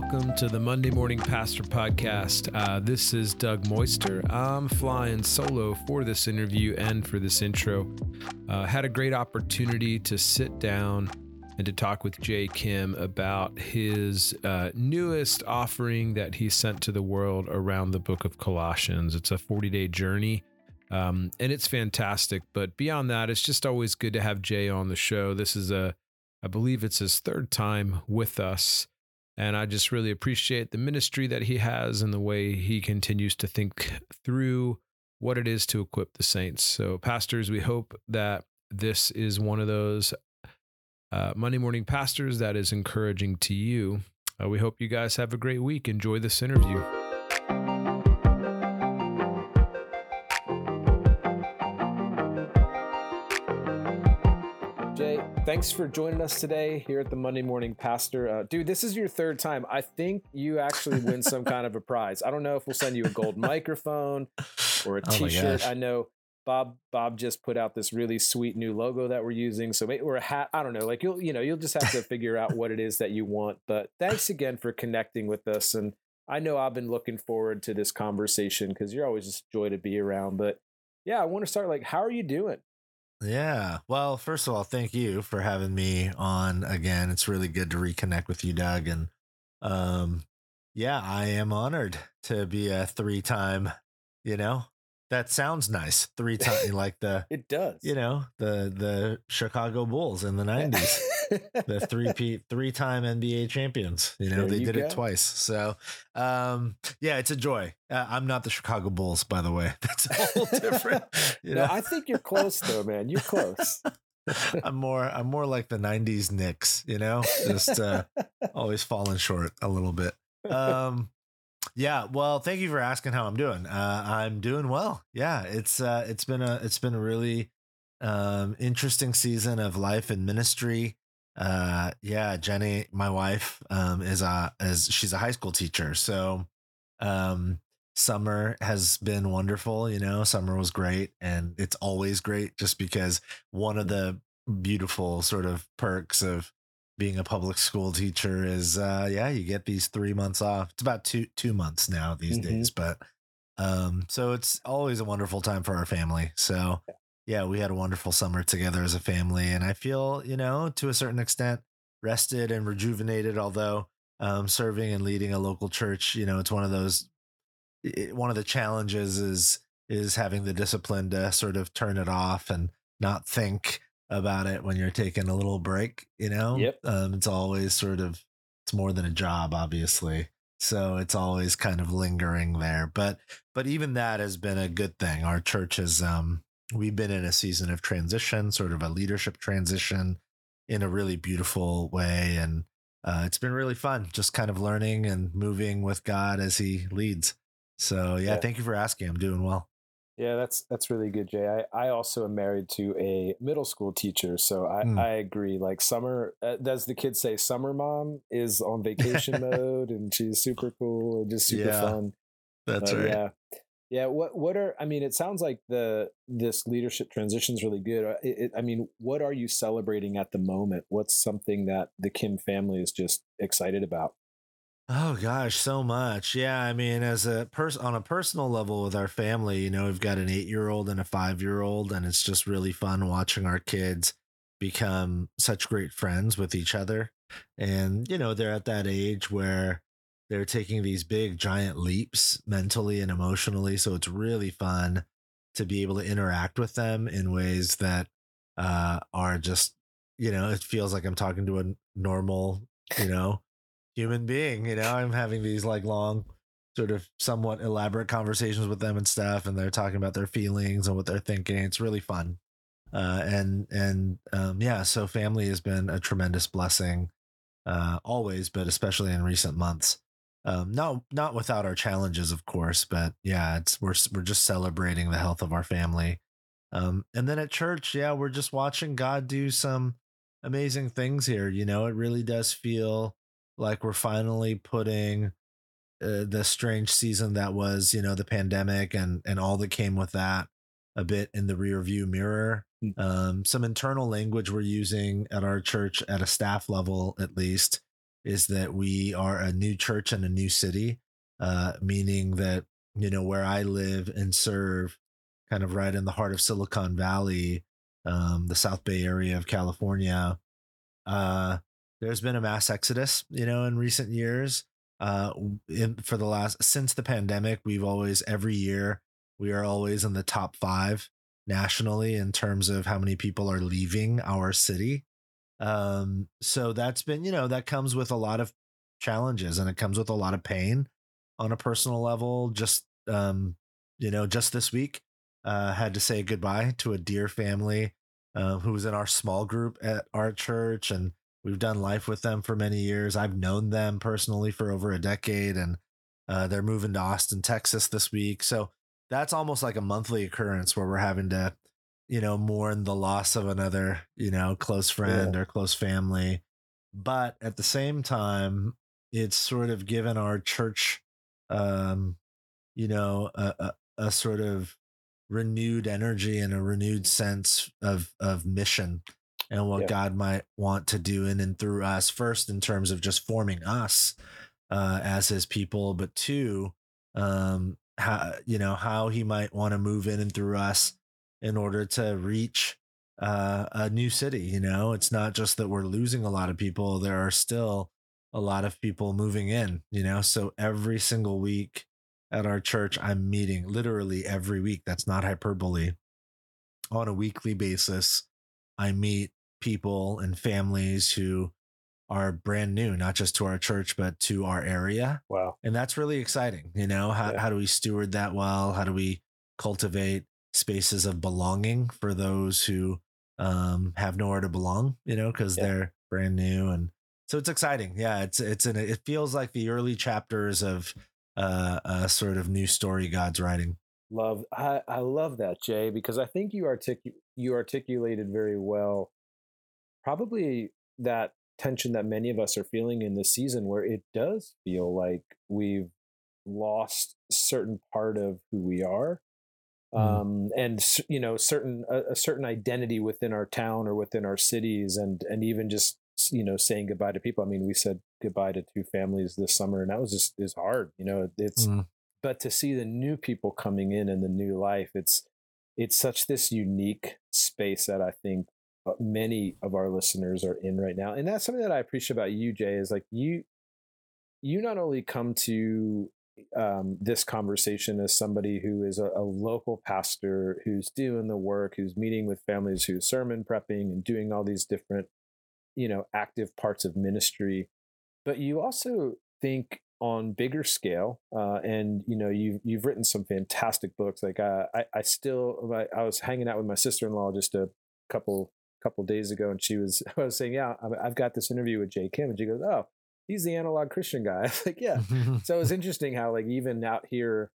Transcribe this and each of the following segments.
welcome to the Monday Morning Pastor Podcast. Uh, this is Doug Moister. I'm flying solo for this interview and for this intro. Uh, had a great opportunity to sit down and to talk with Jay Kim about his uh, newest offering that he sent to the world around the book of Colossians. It's a 40 day journey. Um, and it's fantastic. But beyond that, it's just always good to have Jay on the show. This is a, I believe it's his third time with us. And I just really appreciate the ministry that he has and the way he continues to think through what it is to equip the saints. So, pastors, we hope that this is one of those uh, Monday morning pastors that is encouraging to you. Uh, we hope you guys have a great week. Enjoy this interview. Thanks for joining us today here at the Monday Morning Pastor. Uh, dude, this is your third time. I think you actually win some kind of a prize. I don't know if we'll send you a gold microphone or a Oh gosh. I know Bob Bob just put out this really sweet new logo that we're using. So maybe or a hat. I don't know. Like you'll you know you'll just have to figure out what it is that you want. But thanks again for connecting with us. And I know I've been looking forward to this conversation because you're always just a joy to be around. But yeah, I want to start like, how are you doing? Yeah. Well, first of all, thank you for having me on again. It's really good to reconnect with you, Doug. And um, yeah, I am honored to be a three time, you know, that sounds nice. Three times like the It does. you know, the the Chicago Bulls in the nineties. the three P three time NBA champions. You know, There they you did go. it twice. So um yeah, it's a joy. Uh, I'm not the Chicago Bulls, by the way. That's a whole different. You no, know? I think you're close though, man. You're close. I'm more I'm more like the 90s Knicks, you know? Just uh always falling short a little bit. Um yeah, well, thank you for asking how I'm doing. Uh I'm doing well. Yeah, it's uh it's been a it's been a really um interesting season of life and ministry. Uh yeah, Jenny, my wife, um is a is she's a high school teacher. So um summer has been wonderful, you know. Summer was great and it's always great just because one of the beautiful sort of perks of being a public school teacher is uh yeah you get these three months off. It's about two two months now these Mhm. days but um so it's always a wonderful time for our family. So yeah. we had a wonderful summer together as a family and i feel you know to a certain extent rested and rejuvenated although um serving and leading a local church you know it's one of those it, one of the challenges is is having the discipline to sort of turn it off and not think about it when you're taking a little break you know? Yep. um it's always sort of it's more than a job obviously so it's always kind of lingering there but but even that has been a good thing. Our church has um we've been in a season of transition sort of a leadership transition in a really beautiful way and uh, it's been really fun just kind of learning and moving with god as he leads. So yeah, Yeah. thank you for asking. I'm doing well Yeah, that's that's really good, Jay. I, I also am married to a middle school teacher, so I, Mm. I agree. Like summer, uh, does the kids say summer mom is on vacation mode and she's super cool and just super Yeah, fun. that's But right Yeah, yeah. What what are I mean? It sounds like the this leadership transition is really good. Uh, It, it, I mean, what are you celebrating at the moment? What's something that the Kim family is just excited about? Oh gosh, so much. Yeah, I mean, as a person on a personal level with our family, you know, we've got an eight-year-old and a five-year-old, and it's just really fun watching our kids become such great friends with each other. And you know, they're at that age where they're taking these big, giant leaps mentally and emotionally. So it's really fun to be able to interact with them in ways that uh, are just, you know, it feels like I'm talking to a normal, you know, human being. You know, I'm having these like long, sort of somewhat elaborate conversations with them and stuff, and they're talking about their feelings and what they're thinking. It's really fun. Uh, and and um, yeah, so family has been a tremendous blessing, uh, always, but especially in recent months. Um, not not without our challenges, of course, but yeah, it's we're we're just celebrating the health of our family. Um, and then at church, yeah, we're just watching God do some amazing things here. You know, it really does feel like we're finally putting uh, the strange season that was, you know, the pandemic and and all that came with that a bit in the rear view mirror. Mm. Um, some internal language we're using at our church at a staff level, at least, is that we are a new church and a new city, uh, meaning that, you know, where I live and serve, kind of right in the heart of Silicon Valley, um, the South Bay area of California, uh, there's been a mass exodus, you know, in recent years. Uh, in, for the last since the pandemic, we've always every year we are always in the top five nationally in terms of how many people are leaving our city. Um, so that's been, you know, that comes with a lot of challenges and it comes with a lot of pain on a personal level. Just, um, you know, just this week, uh, had to say goodbye to a dear family uh, who was in our small group at our church. And we've done life with them for many years. I've known them personally for over a decade and uh, they're moving to Austin, Texas this week. So that's almost like a monthly occurrence where we're having to you know mourn the loss of another you know close friend yeah. or close family but at the same time it's sort of given our church um you know a, a, a sort of renewed energy and a renewed sense of of mission and what yeah. God might want to do in and through us first in terms of just forming us uh, as his people but two um, how you know how he might want to move in and through us in order to reach uh, a new city you know it's not just that we're losing a lot of people there are still a lot of people moving in you know so every single week at our church i'm meeting literally every week that's not hyperbole on a weekly basis i meet people and families who are brand new, not just to our church, but to our area. Wow. And that's really exciting. You know, how, yeah. how do we steward that well? How do we cultivate spaces of belonging for those who um, have nowhere to belong, you know, because yeah. they're brand new. And so it's exciting. Yeah. It's, it's, an, it feels like the early chapters of uh, a sort of new story God's writing. Love, I, I love that, Jay, because I think you artic- you articulated very well probably that tension that many of us are feeling in this season where it does feel like we've lost certain part of who we are mm. um, and you know certain a, a, certain identity within our town or within our cities and and even just you know saying goodbye to people i mean we said goodbye to two families this summer and that was just is hard you know it's mm. But to see the new people coming in and the new life it's it's such this unique space that i think uh, many of our listeners are in right now and that's something that i appreciate about you jay is like you you not only come to um, this conversation as somebody who is a, a, local pastor who's doing the work who's meeting with families who's sermon prepping and doing all these different you know active parts of ministry but you also think on bigger scale uh, and you know you've you've written some fantastic books like uh, I I still I, was hanging out with my sister-in-law just a couple couple days ago, and she was I was saying, "Yeah, I've got this interview with Jay Kim," and she goes, "Oh, he's the analog Christian guy." I was like, "Yeah." so it was interesting how like even out here,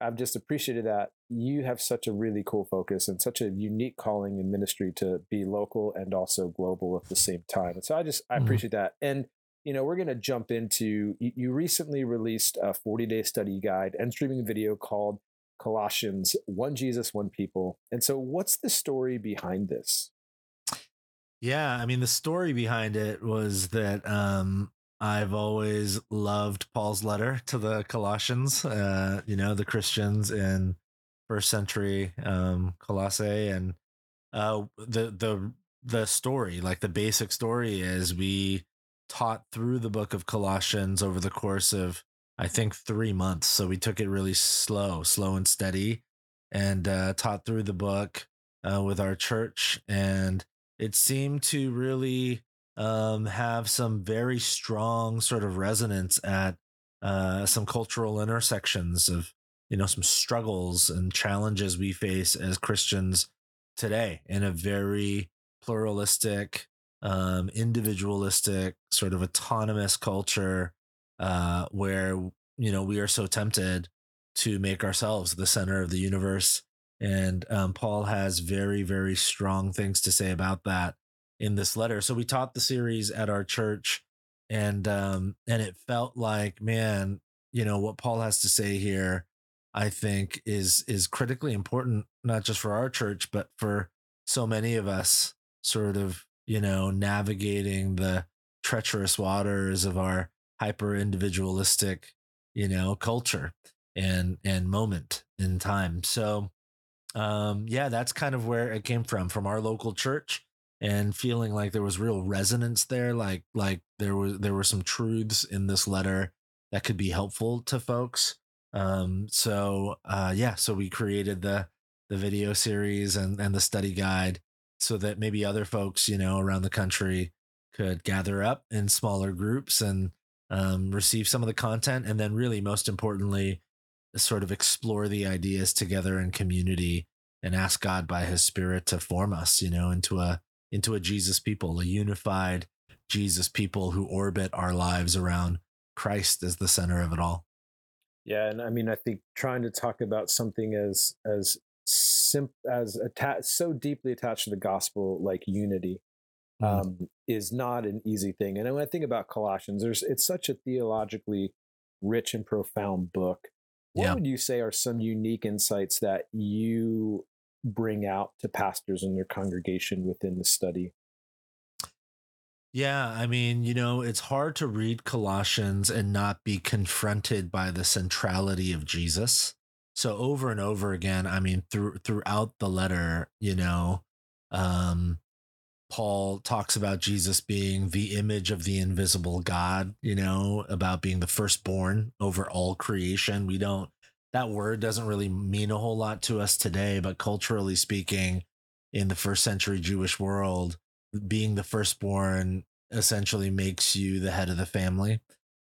I've just appreciated that you have such a really cool focus and such a unique calling in ministry to be local and also global at the same time. And so I just I mm-hmm. appreciate that. And you know, we're going to jump into you recently released a 40 day study guide and streaming video called Colossians One Jesus, One People. And so, what's the story behind this? Yeah, I mean the story behind it was that um I've always loved Paul's letter to the Colossians, uh, you know, the Christians in first century um Colossae and uh the the the story, like the basic story is we taught through the book of Colossians over the course of I think 3 months. So we took it really slow, slow and steady and uh taught through the book uh with our church and it seemed to really um, have some very strong sort of resonance at uh, some cultural intersections of you know some struggles and challenges we face as Christians today in a very pluralistic, um, individualistic, sort of autonomous culture uh, where you know we are so tempted to make ourselves the center of the universe and um, Paul has very, very strong things to say about that in this letter. So we taught the series at our church, and um, and it felt like, man, you know what Paul has to say here. I think is is critically important, not just for our church, but for so many of us, sort of, you know, navigating the treacherous waters of our hyper individualistic, you know, culture and and moment in time. So um yeah, that's kind of where it came from from our local church and feeling like there was real resonance there like like there was there were some truths in this letter that could be helpful to folks. Um so uh yeah, so we created the the video series and and the study guide so that maybe other folks, you know, around the country could gather up in smaller groups and um, receive some of the content. And then, really, most importantly, sort of explore the ideas together in community and ask God by his spirit to form us, you know, into a into a Jesus people, a unified Jesus people who orbit our lives around Christ as the center of it all. Yeah, and I mean, I think trying to talk about something as as sim as attached so deeply attached to the gospel like unity mm. um, is not an easy thing. And when I think about Colossians, there's it's such a theologically rich and profound book. What yeah. would you say are some unique insights that you bring out to pastors and their congregation within the study? Yeah, I mean, you know, it's hard to read Colossians and not be confronted by the centrality of Jesus. So over and over again, I mean, through throughout the letter, you know, um, Paul talks about Jesus being the image of the invisible God, you know, about being the firstborn over all creation. We don't, that word doesn't really mean a whole lot to us today, but culturally speaking, in the first century Jewish world, being the firstborn essentially makes you the head of the family,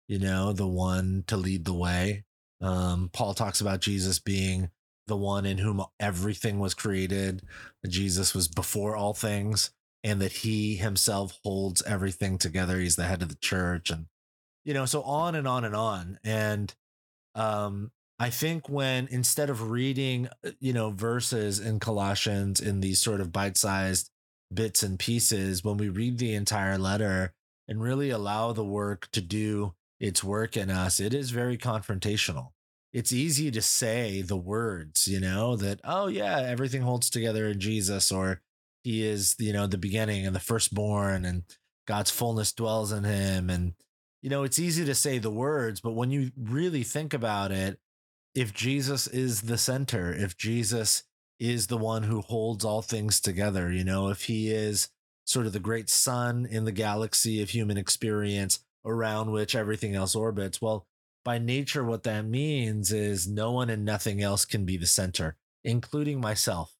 you know, the one to lead the way. Um, Paul talks about Jesus being the one in whom everything was created. Jesus was before all things and that he himself holds everything together. He's the head of the church and you know, so on and on and on. And um I think when instead of reading, uh, you know, verses in Colossians in these sort of bite-sized bits and pieces, when we read the entire letter and really allow the work to do its work in us, it is very confrontational. It's easy to say the words, you know, that, oh, yeah, everything holds together in Jesus, or he is you know the beginning and the firstborn and god's fullness dwells in him and you know it's easy to say the words but when you really think about it if jesus is the center if jesus is the one who holds all things together you know if he is sort of the great sun in the galaxy of human experience around which everything else orbits well by nature what that means is no one and nothing else can be the center including myself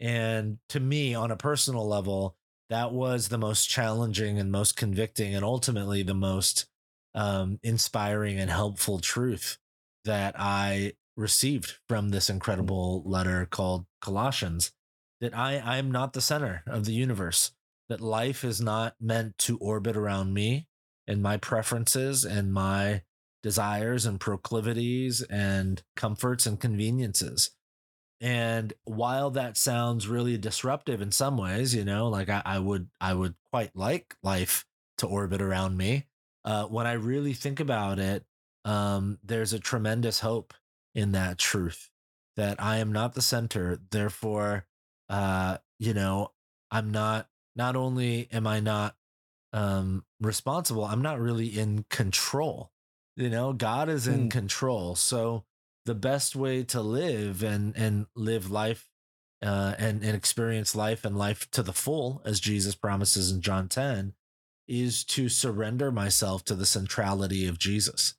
and to me, on a personal level, that was the most challenging and most convicting, and ultimately the most um, inspiring and helpful truth that I received from this incredible letter called Colossians. That I I am not the center of the universe. That life is not meant to orbit around me and my preferences and my desires and proclivities and comforts and conveniences and while that sounds really disruptive in some ways, you know, like I, I would I would quite like life to orbit around me. Uh, when I really think about it, um, there's a tremendous hope in that truth that I am not the center. Therefore, uh, you know, I'm not. Not only am I not um, responsible, I'm not really in control. You know, God is in mm. control. So the best way to live and and live life uh, and and experience life and life to the full, as Jesus promises in John ten, is to surrender myself to the centrality of Jesus,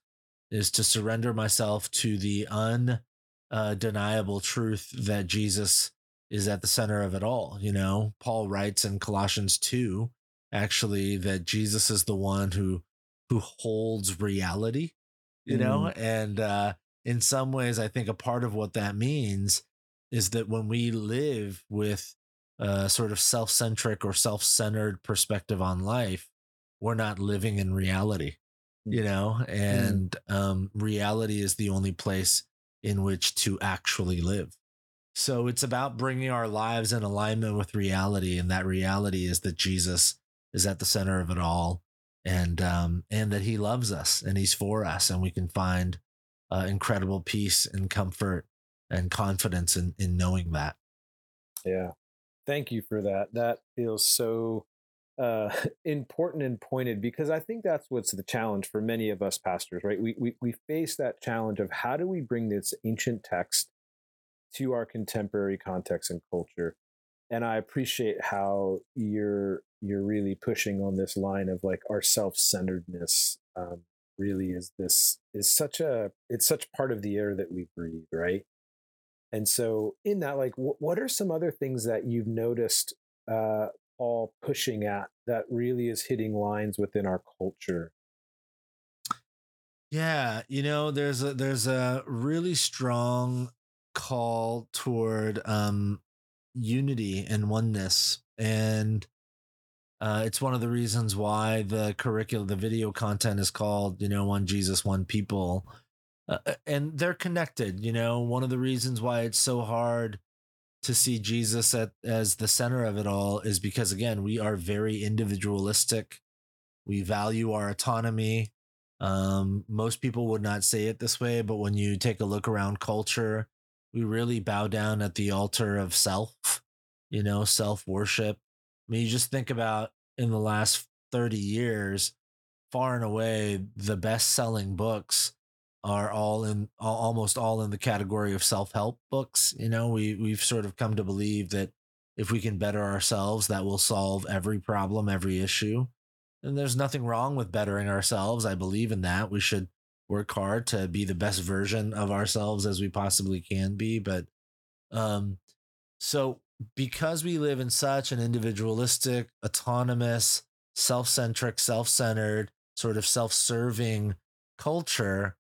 is to surrender myself to the undeniable truth that Jesus is at the center of it all. You know, Paul writes in Colossians two, actually, that Jesus is the one who who holds reality. You mm. know, and uh, in some ways, I think a part of what that means is that when we live with a sort of self centric or self centered perspective on life, we're not living in reality, you mm. know, mm. and mm. um, reality is the only place in which to actually live. So it's about bringing our lives in alignment with reality. And that reality is that Jesus is at the center of it all and um, and that he loves us and he's for us and we can find uh, incredible peace and comfort and confidence in, in knowing that. Yeah. Thank you for that. That feels so uh, important and pointed because I think that's what's the challenge for many of us pastors, right? We, we we face that challenge of how do we bring this ancient text to our contemporary context and culture, and I appreciate how you're you're really pushing on this line of like our self centeredness. Um, really is this is such a it's such part of the air that we breathe, right? And so, in that, like, w- what are some other things that you've noticed uh, Paul pushing at that really is hitting lines within our culture? Yeah, you know, there's a there's a really strong call toward um unity and oneness and uh, it's one of the reasons why the curriculum, the video content is called, you know, one Jesus, one people. Uh, uh, and they're connected, you know, one of the reasons why it's so hard to see Jesus at, as the center of it all is because, again, we are very individualistic. We value our autonomy. Um, most people would not say it this way, but when you take a look around culture, we really bow down at the altar of self, you know, self worship mean, you just think about in the last 30 years, far and away, the best selling books are all in almost all in the category of self-help books. You know, we we've sort of come to believe that if we can better ourselves, that will solve every problem, every issue. And there's nothing wrong with bettering ourselves. I believe in that. We should work hard to be the best version of ourselves as we possibly can be. But um, so because we live in such an individualistic, autonomous, self centric, self centered, sort of self serving culture,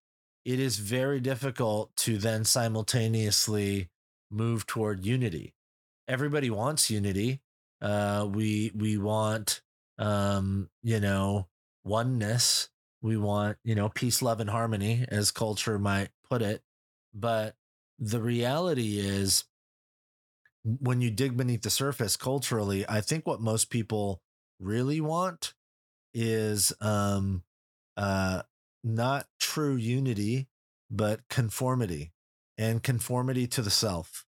it is very difficult to then simultaneously move toward unity. Everybody wants unity. Uh, we we want um, you know oneness. We want you know peace, love, and harmony, as culture might put it. But the reality is when you dig beneath the surface culturally, I think what most people really want is um uh not true unity, but conformity and conformity to the self.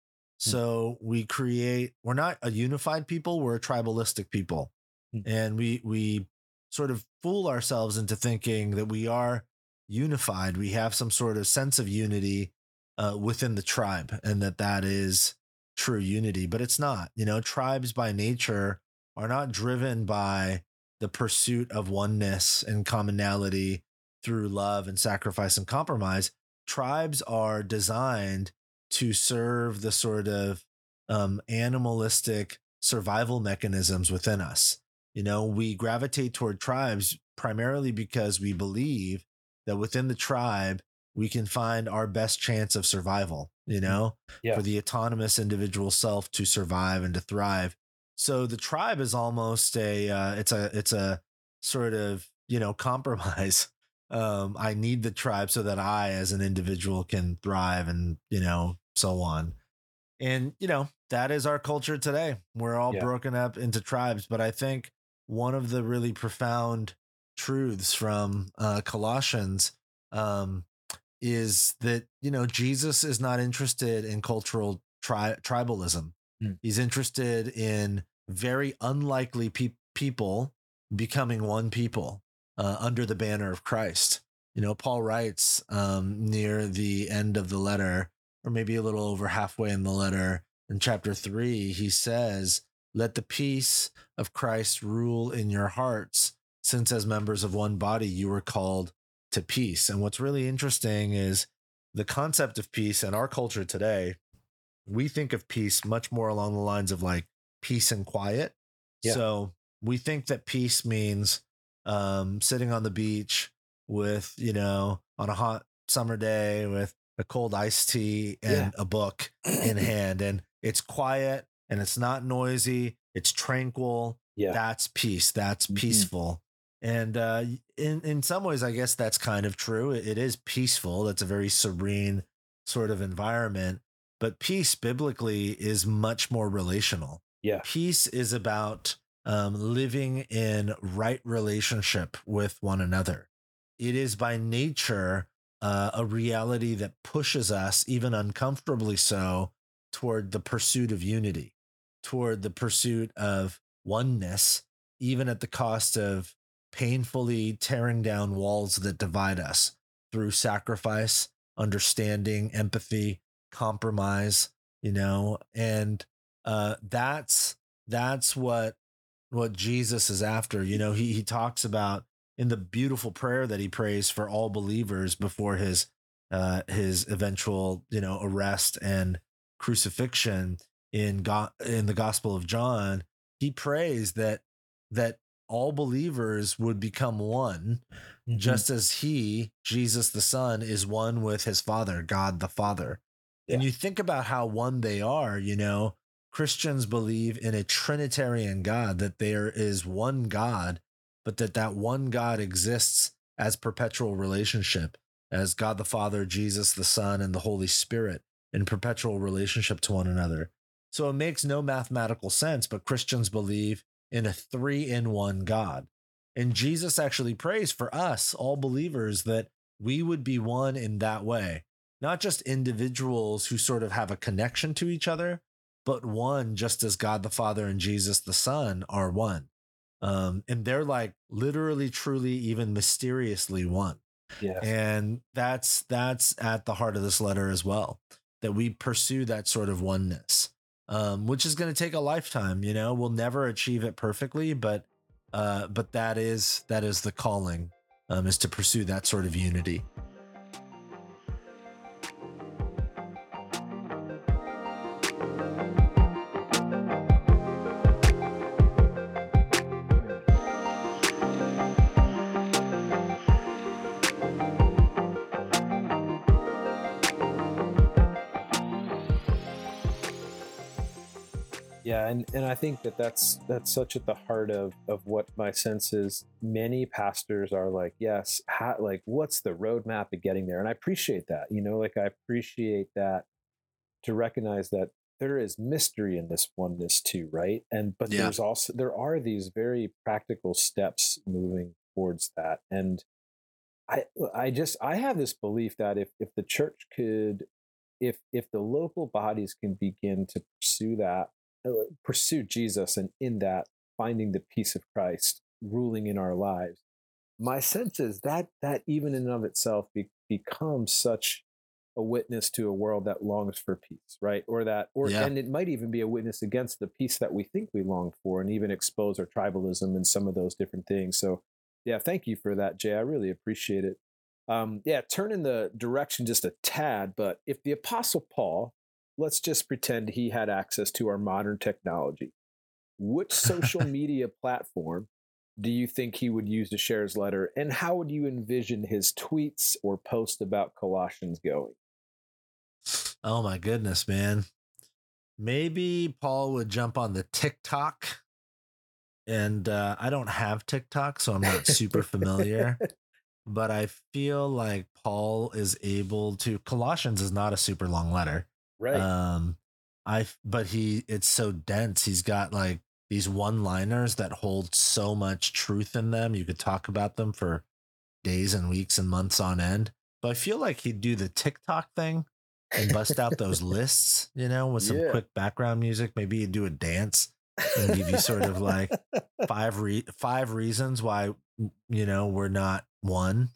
Hmm. So we create we're not a unified people, we're a tribalistic people. Mm. And we we sort of fool ourselves into thinking that we are unified. We have some sort of sense of unity uh, within the tribe and that that is true unity, but it's not. You know, tribes by nature are not driven by the pursuit of oneness and commonality through love and sacrifice and compromise. Tribes are designed to serve the sort of um, animalistic survival mechanisms within us. You know, we gravitate toward tribes primarily because we believe that within the tribe, we can find our best chance of survival, you mm, know, yeah. for the autonomous individual self to survive and to thrive. So the tribe is almost a uh, it's a it's a sort of, you know, compromise. Um, I need the tribe so that I as an individual can thrive and, you know, so on. And, you know, that is our culture today. We're all yeah. broken up into tribes, but I think one of the really profound truths from uh, Colossians um, is that you know Jesus is not interested in cultural tri- tribalism. Mm. He's interested in very unlikely pe- people becoming one people uh, under the banner of Christ. You know, Paul writes um, near the end of the letter, or maybe a little over halfway in the letter, in chapter three, he says, "Let the peace of Christ rule in your hearts." Since, as members of one body, you were called to peace. And what's really interesting is the concept of peace in our culture today. We think of peace much more along the lines of like peace and quiet. Yeah. So we think that peace means um, sitting on the beach with, you know, on a hot summer day with a cold iced tea and yeah. a book in hand. And it's quiet and it's not noisy, it's tranquil. Yeah. That's peace. That's mm-hmm. peaceful. And uh, in in some ways, I guess that's kind of true. It, is peaceful. That's a very serene sort of environment. But peace, biblically, is much more relational. Yeah, peace is about um, living in right relationship with one another. It is by nature uh, a reality that pushes us, even uncomfortably so, toward the pursuit of unity, toward the pursuit of oneness even at the cost of painfully tearing down walls that divide us through sacrifice, understanding, empathy, compromise, you know, and uh that's that's what what Jesus is after. You know, he he talks about in the beautiful prayer that he prays for all believers before his uh his eventual, you know, arrest and crucifixion in God in the Gospel of John, he prays that that all believers would become one, mm-hmm. just as he, Jesus the Son, is one with his Father, God the Father. Yeah. And you think about how one they are, you know, Christians believe in a Trinitarian God, that there is one God, but that that one God exists as perpetual relationship, as God the Father, Jesus the Son, and the Holy Spirit in perpetual relationship to one another. So it makes no mathematical sense, but Christians believe in a three in one God. And Jesus actually prays for us, all believers, that we would be one in that way, not just individuals who sort of have a connection to each other, but one just as God the Father and Jesus the Son are one. Um, and they're like literally, truly, even mysteriously one. Yeah. And that's that's at the heart of this letter as well, that we pursue that sort of oneness. Um, which is going to take a lifetime, you know. We'll never achieve it perfectly, but uh, but that is that is the calling, um, is to pursue that sort of unity. And and I think that that's that's such at the heart of of what my sense is. Many pastors are like, yes, how, like what's the roadmap to getting there? And I appreciate that. You know, like I appreciate that to recognize that there is mystery in this oneness too, right? And but yeah. there's also there are these very practical steps moving towards that. And I I just I have this belief that if if the church could if if the local bodies can begin to pursue that pursue Jesus and in that finding the peace of Christ ruling in our lives. My sense is that that even in and of itself be, becomes such a witness to a world that longs for peace, right? Or that, or yeah. and it might even be a witness against the peace that we think we long for, and even expose our tribalism and some of those different things. So, yeah, thank you for that, Jay. I really appreciate it. Um, yeah, turn in the direction just a tad, but if the Apostle Paul let's just pretend he had access to our modern technology. Which social media platform do you think he would use to share his letter? And how would you envision his tweets or post about Colossians going? Oh my goodness, man. Maybe Paul would jump on the TikTok. And uh, I don't have TikTok, so I'm not super familiar. but I feel like Paul is able to. Colossians is not a super long letter. Right. Um, I but he it's so dense. He's got like these one-liners that hold so much truth in them. You could talk about them for days and weeks and months on end. But I feel like he'd do the TikTok thing and bust out those lists, you know, with some yeah. quick background music. Maybe he'd do a dance and give you sort of like five re- five reasons why you know we're not one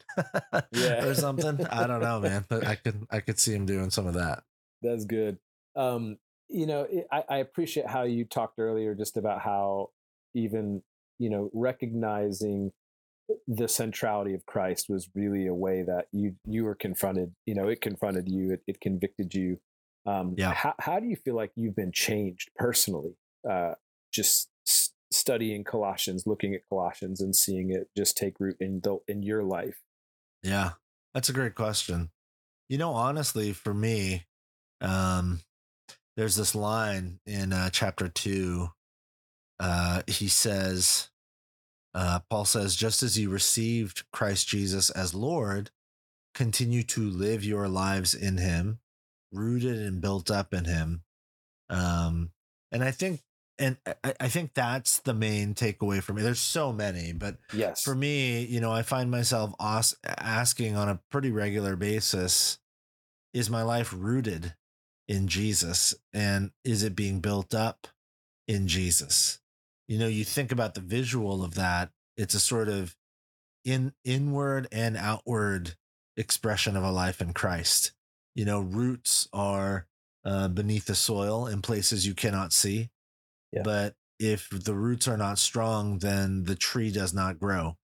yeah. or something. I don't know, man. But I could I could see him doing some of that. That's good. Um, you know, I, I appreciate how you talked earlier just about how even you know recognizing the centrality of Christ was really a way that you you were confronted. You know, it confronted you. It, it convicted you. Um, yeah. How how do you feel like you've been changed personally? Uh, just s- studying Colossians, looking at Colossians, and seeing it just take root in the in your life. Yeah, that's a great question. You know, honestly, for me, um, there's this line in uh, chapter two. Uh, he says, uh, Paul says, just as you received Christ Jesus as Lord, continue to live your lives in him, rooted and built up in him. Um, and I think, and I, I think that's the main takeaway for me. There's so many, but yes, for me, you know, I find myself asking on a pretty regular basis, is my life rooted in Jesus? And is it being built up in Jesus? you know, you think about the visual of that, it's a sort of in inward and outward expression of a life in Christ. You know, roots are uh, beneath the soil in places you cannot see. Yeah. But if the roots are not strong, then the tree does not grow.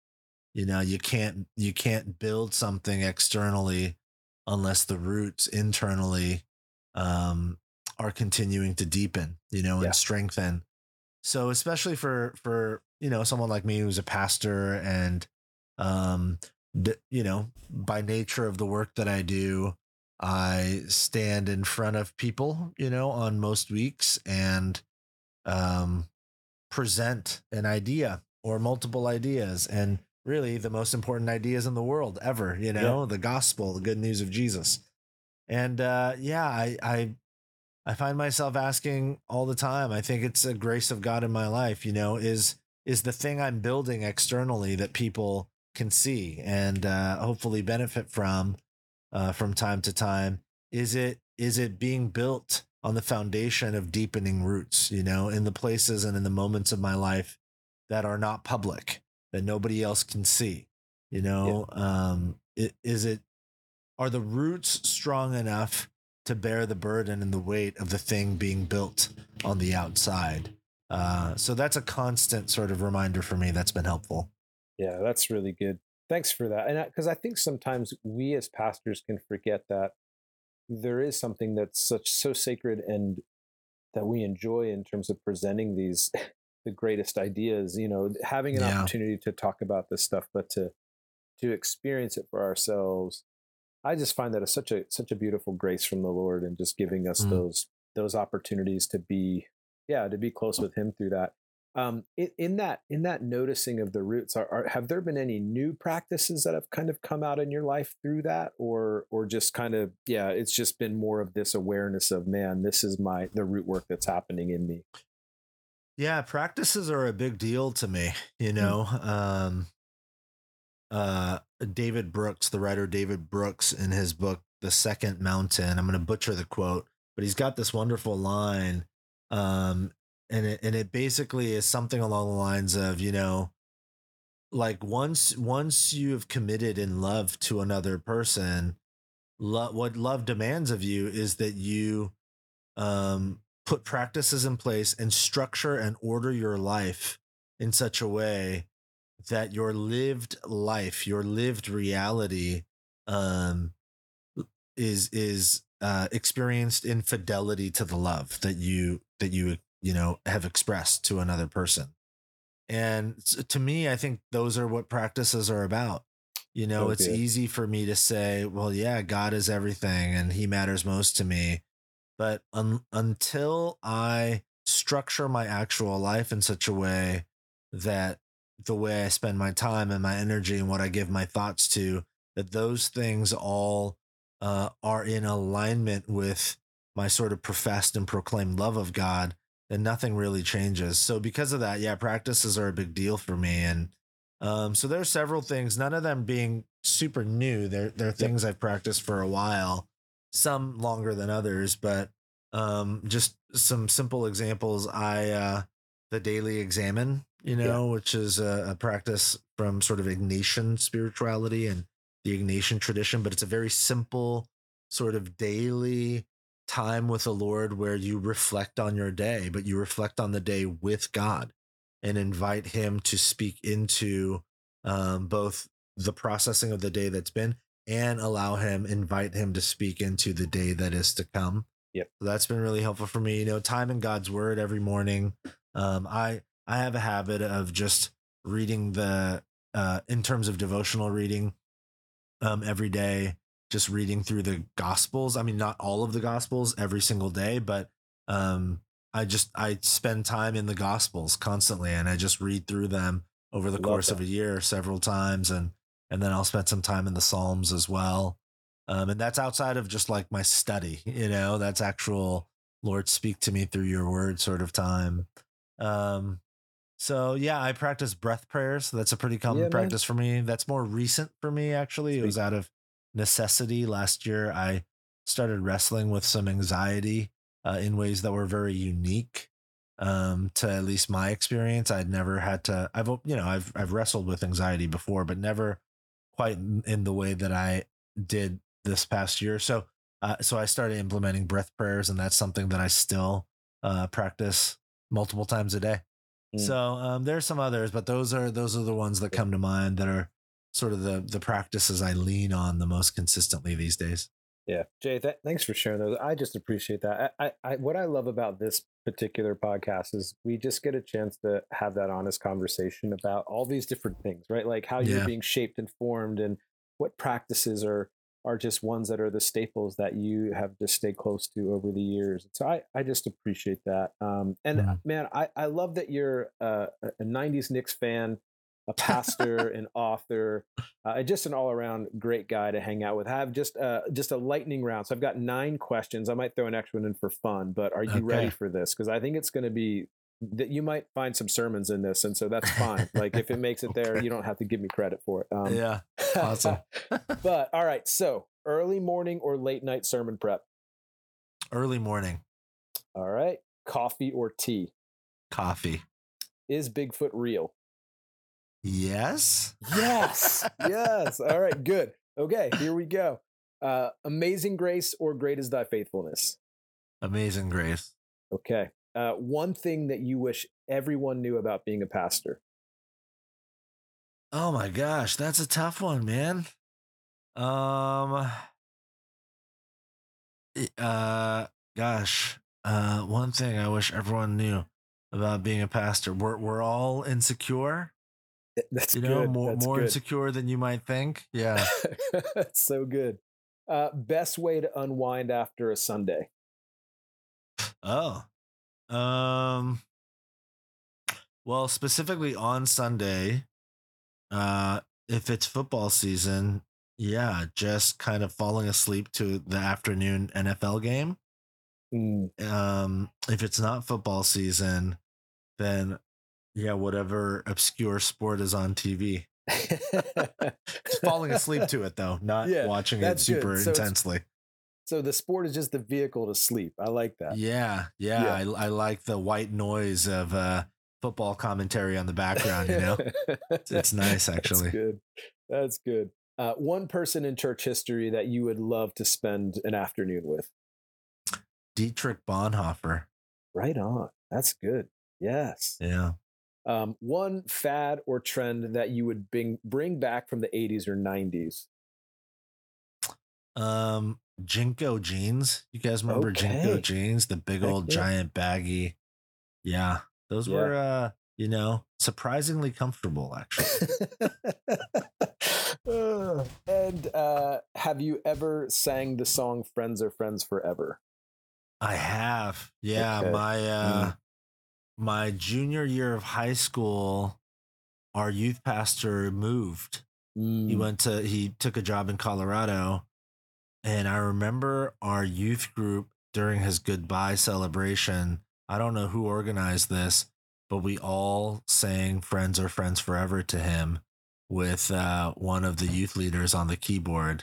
You know, you can't you can't build something externally unless the roots internally um, are continuing to deepen, you know, yeah. and strengthen. So especially for for you know someone like me who's a pastor and um you know by nature of the work that I do, I stand in front of people, you know, on most weeks and um present an idea or multiple ideas and really the most important ideas in the world ever, you know, yeah. the gospel, the good news of Jesus. And uh yeah, I I I find myself asking all the time. I think it's a grace of God in my life, you know, is is the thing I'm building externally that people can see and uh hopefully benefit from uh from time to time. Is it is it being built on the foundation of deepening roots, you know, in the places and in the moments of my life that are not public, that nobody else can see. You know, yeah. um, it, is it are the roots strong enough to bear the burden and the weight of the thing being built on the outside? Uh, so that's a constant sort of reminder for me. That's been helpful. Yeah, that's really good. Thanks for that. And because I, I think sometimes we as pastors can forget that there is something that's such so sacred and that we enjoy in terms of presenting these the greatest ideas you know having an yeah. opportunity to talk about this stuff but to to experience it for ourselves i just find that it's such a such a beautiful grace from the lord and just giving us mm. those those opportunities to be yeah to be close with him through that um, in, in, that in that noticing of the roots are, are, have there been any new practices that have kind of come out in your life through that or or just kind of yeah it's just been more of this awareness of man this is my the root work that's happening in me yeah practices are a big deal to me you hmm. know mm. um uh david brooks the writer david brooks in his book the second mountain. I'm going to butcher the quote but he's got this wonderful line um and it and it basically is something along the lines of you know like once once you have committed in love to another person lo- what love demands of you is that you um put practices in place and structure and order your life in such a way that your lived life your lived reality um is is uh experienced in fidelity to the love that you that you you know have expressed to another person. And to me i think those are what practices are about. You know okay. it's easy for me to say well yeah god is everything and he matters most to me. But un- until i structure my actual life in such a way that the way i spend my time and my energy and what i give my thoughts to that those things all uh, are in alignment with my sort of professed and proclaimed love of god and nothing really changes. So because of that, yeah, practices are a big deal for me. And um, so there are several things, none of them being super new. They're they're things. I've practiced for a while, some longer than others, but um, just some simple examples. I uh, the daily examen, you know, yeah. which is a, a practice from sort of Ignatian spirituality and the Ignatian tradition, but it's a very simple sort of daily time with the Lord where you reflect on your day, but you reflect on the day with God and invite Him to speak into um, both the processing of the day that's been and allow Him, invite Him to speak into the day that is to come. Yep. So that's been really helpful for me. You know, time in God's Word every morning. Um, I I have a habit of just reading the uh, in terms of devotional reading um, every day just reading through the gospels. I mean not all of the gospels every single day but um i just i spend time in the gospels constantly and i just read through them over the Love course that. of a year several times and and then i'll spend some time in the psalms as well. Um and that's outside of just like my study you know? That's actual lord speak to me through your word sort of time. Um so yeah, I practice breath prayers. That's a pretty common yeah, practice for me. That's more recent for me actually. Sweet. It was out of necessity. Last year, I started wrestling with some anxiety uh, in ways that were very unique. Um, to at least my experience, I'd never had to. I've you know I've I've wrestled with anxiety before, but never quite in, in the way that I did this past year. So uh, so I started implementing breath prayers, and that's something that I still uh, practice multiple times a day. Mm. So um, there's some others, but those are those are the ones that come to mind that are sort of the the practices I lean on the most consistently these days. Yeah, Jay, th- thanks for sharing those. I just appreciate that. I, I, what I love about this particular podcast is we just get a chance to have that honest conversation about all these different things, right? Like how you're being shaped and formed, and what practices are are just ones that are the staples that you have just stayed close to over the years. So I, I just appreciate that. Um, and mm-hmm. man, I, I love that you're a, a 90s Knicks fan a pastor, an author, uh, just an all around great guy to hang out with. I have just uh, just a lightning round. So I've got nine questions. I might throw an extra one in for fun, but are you okay. ready for this? Because I think it's going to be that you might find some sermons in this, and so that's fine. like if it makes it there, you don't have to give me credit for it. Um, yeah, awesome. but all right, so early morning or late night sermon prep? Early morning. All right, coffee or tea? Coffee. Is Bigfoot real? Yes. Yes. yes. All right. Good. Okay. Here we go. Uh, amazing grace or great is thy faithfulness? Amazing grace. Okay. Uh, one thing that you wish everyone knew about being a pastor? Oh my gosh, that's a tough one, man. Um uh gosh, uh one thing I wish everyone knew about being a pastor. We're we're all insecure That's you know good. more That's more good. insecure than you might think. Yeah. That's so good. Uh, best way to unwind after a Sunday. Oh. Um well, specifically on Sunday, uh if it's football season, yeah, just kind of falling asleep to the afternoon NFL game. Mm. Um if it's not football season, then yeah, whatever obscure sport is on TV. falling asleep to it though, not yeah, watching it super so intensely. So the sport is just the vehicle to sleep. I like that. Yeah, yeah. yeah. I, I like the white noise of uh, football commentary on the background. You know, it's, nice actually. That's good. That's good. Uh, one person in church history that you would love to spend an afternoon with. Dietrich Bonhoeffer. Right on. That's good. Yes. Yeah. Um, one fad or trend that you would bring bring back from the 80s or 90s? Um, JNCO jeans. You guys remember okay. JNCO jeans? The big Heck old yeah. giant baggy. Yeah, those yeah. were uh, you know, surprisingly comfortable actually. and uh, have you ever sang the song "Friends Are Friends Forever"? I have. Yeah, okay. my uh, mm my junior year of high school, our youth pastor moved. Mm. He went to, he took a job in Colorado. And I remember our youth group during his goodbye celebration. I don't know who organized this, but we all sang Friends Are Friends Forever to him with uh, one of the youth leaders on the keyboard.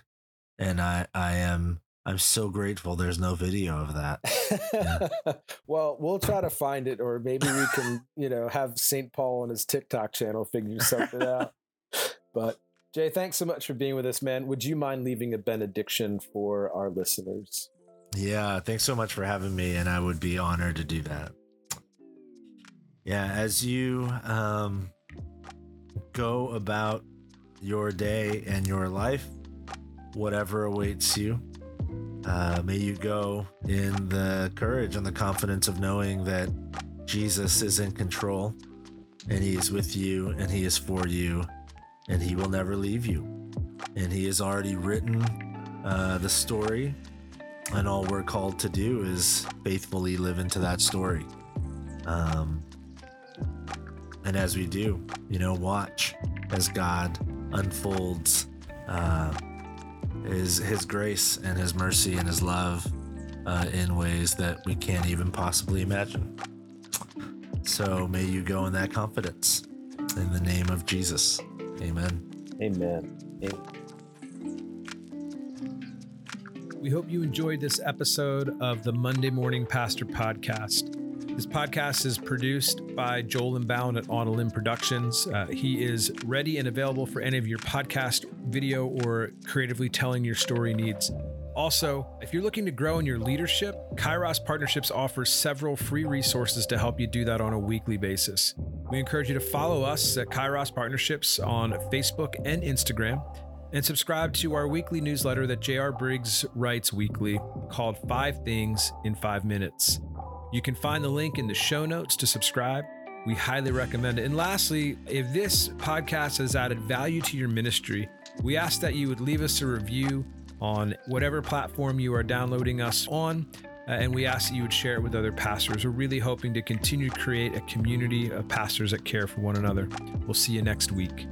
And I, I am I'm so grateful there's no video of that. Yeah. well, we'll try to find it, or maybe we can, you know, have St. Paul on his TikTok channel figure something out. But Jay, thanks so much for being with us, man. Would you mind leaving a benediction for our listeners? Yeah, thanks so much for having me, and I would be honored to do that. Yeah, as you um, go about your day and your life, whatever awaits you, uh, may you go in the courage and the confidence of knowing that Jesus is in control and he is with you and he is for you and he will never leave you. And he has already written uh, the story, and all we're called to do is faithfully live into that story. Um, and as we do, you know, watch as God unfolds. Uh, is his grace and his mercy and his love uh, in ways that we can't even possibly imagine. So may you go in that confidence. In the name of Jesus. Amen. Amen. Amen. We hope you enjoyed this episode of the Monday Morning Pastor Podcast. This podcast is produced by Joel Inbound at On Productions. Uh, he is ready and available for any of your podcast, video, or creatively telling your story needs. Also, if you're looking to grow in your leadership, Kairos Partnerships offers several free resources to help you do that on a weekly basis. We encourage you to follow us at Kairos Partnerships on Facebook and Instagram and subscribe to our weekly newsletter that JR Briggs writes weekly called Five Things in Five Minutes. You can find the link in the show notes to subscribe. We highly recommend it. And lastly, if this podcast has added value to your ministry, we ask that you would leave us a review on whatever platform you are downloading us on. Uh, and we ask that you would share it with other pastors. We're really hoping to continue to create a community of pastors that care for one another. We'll see you next week.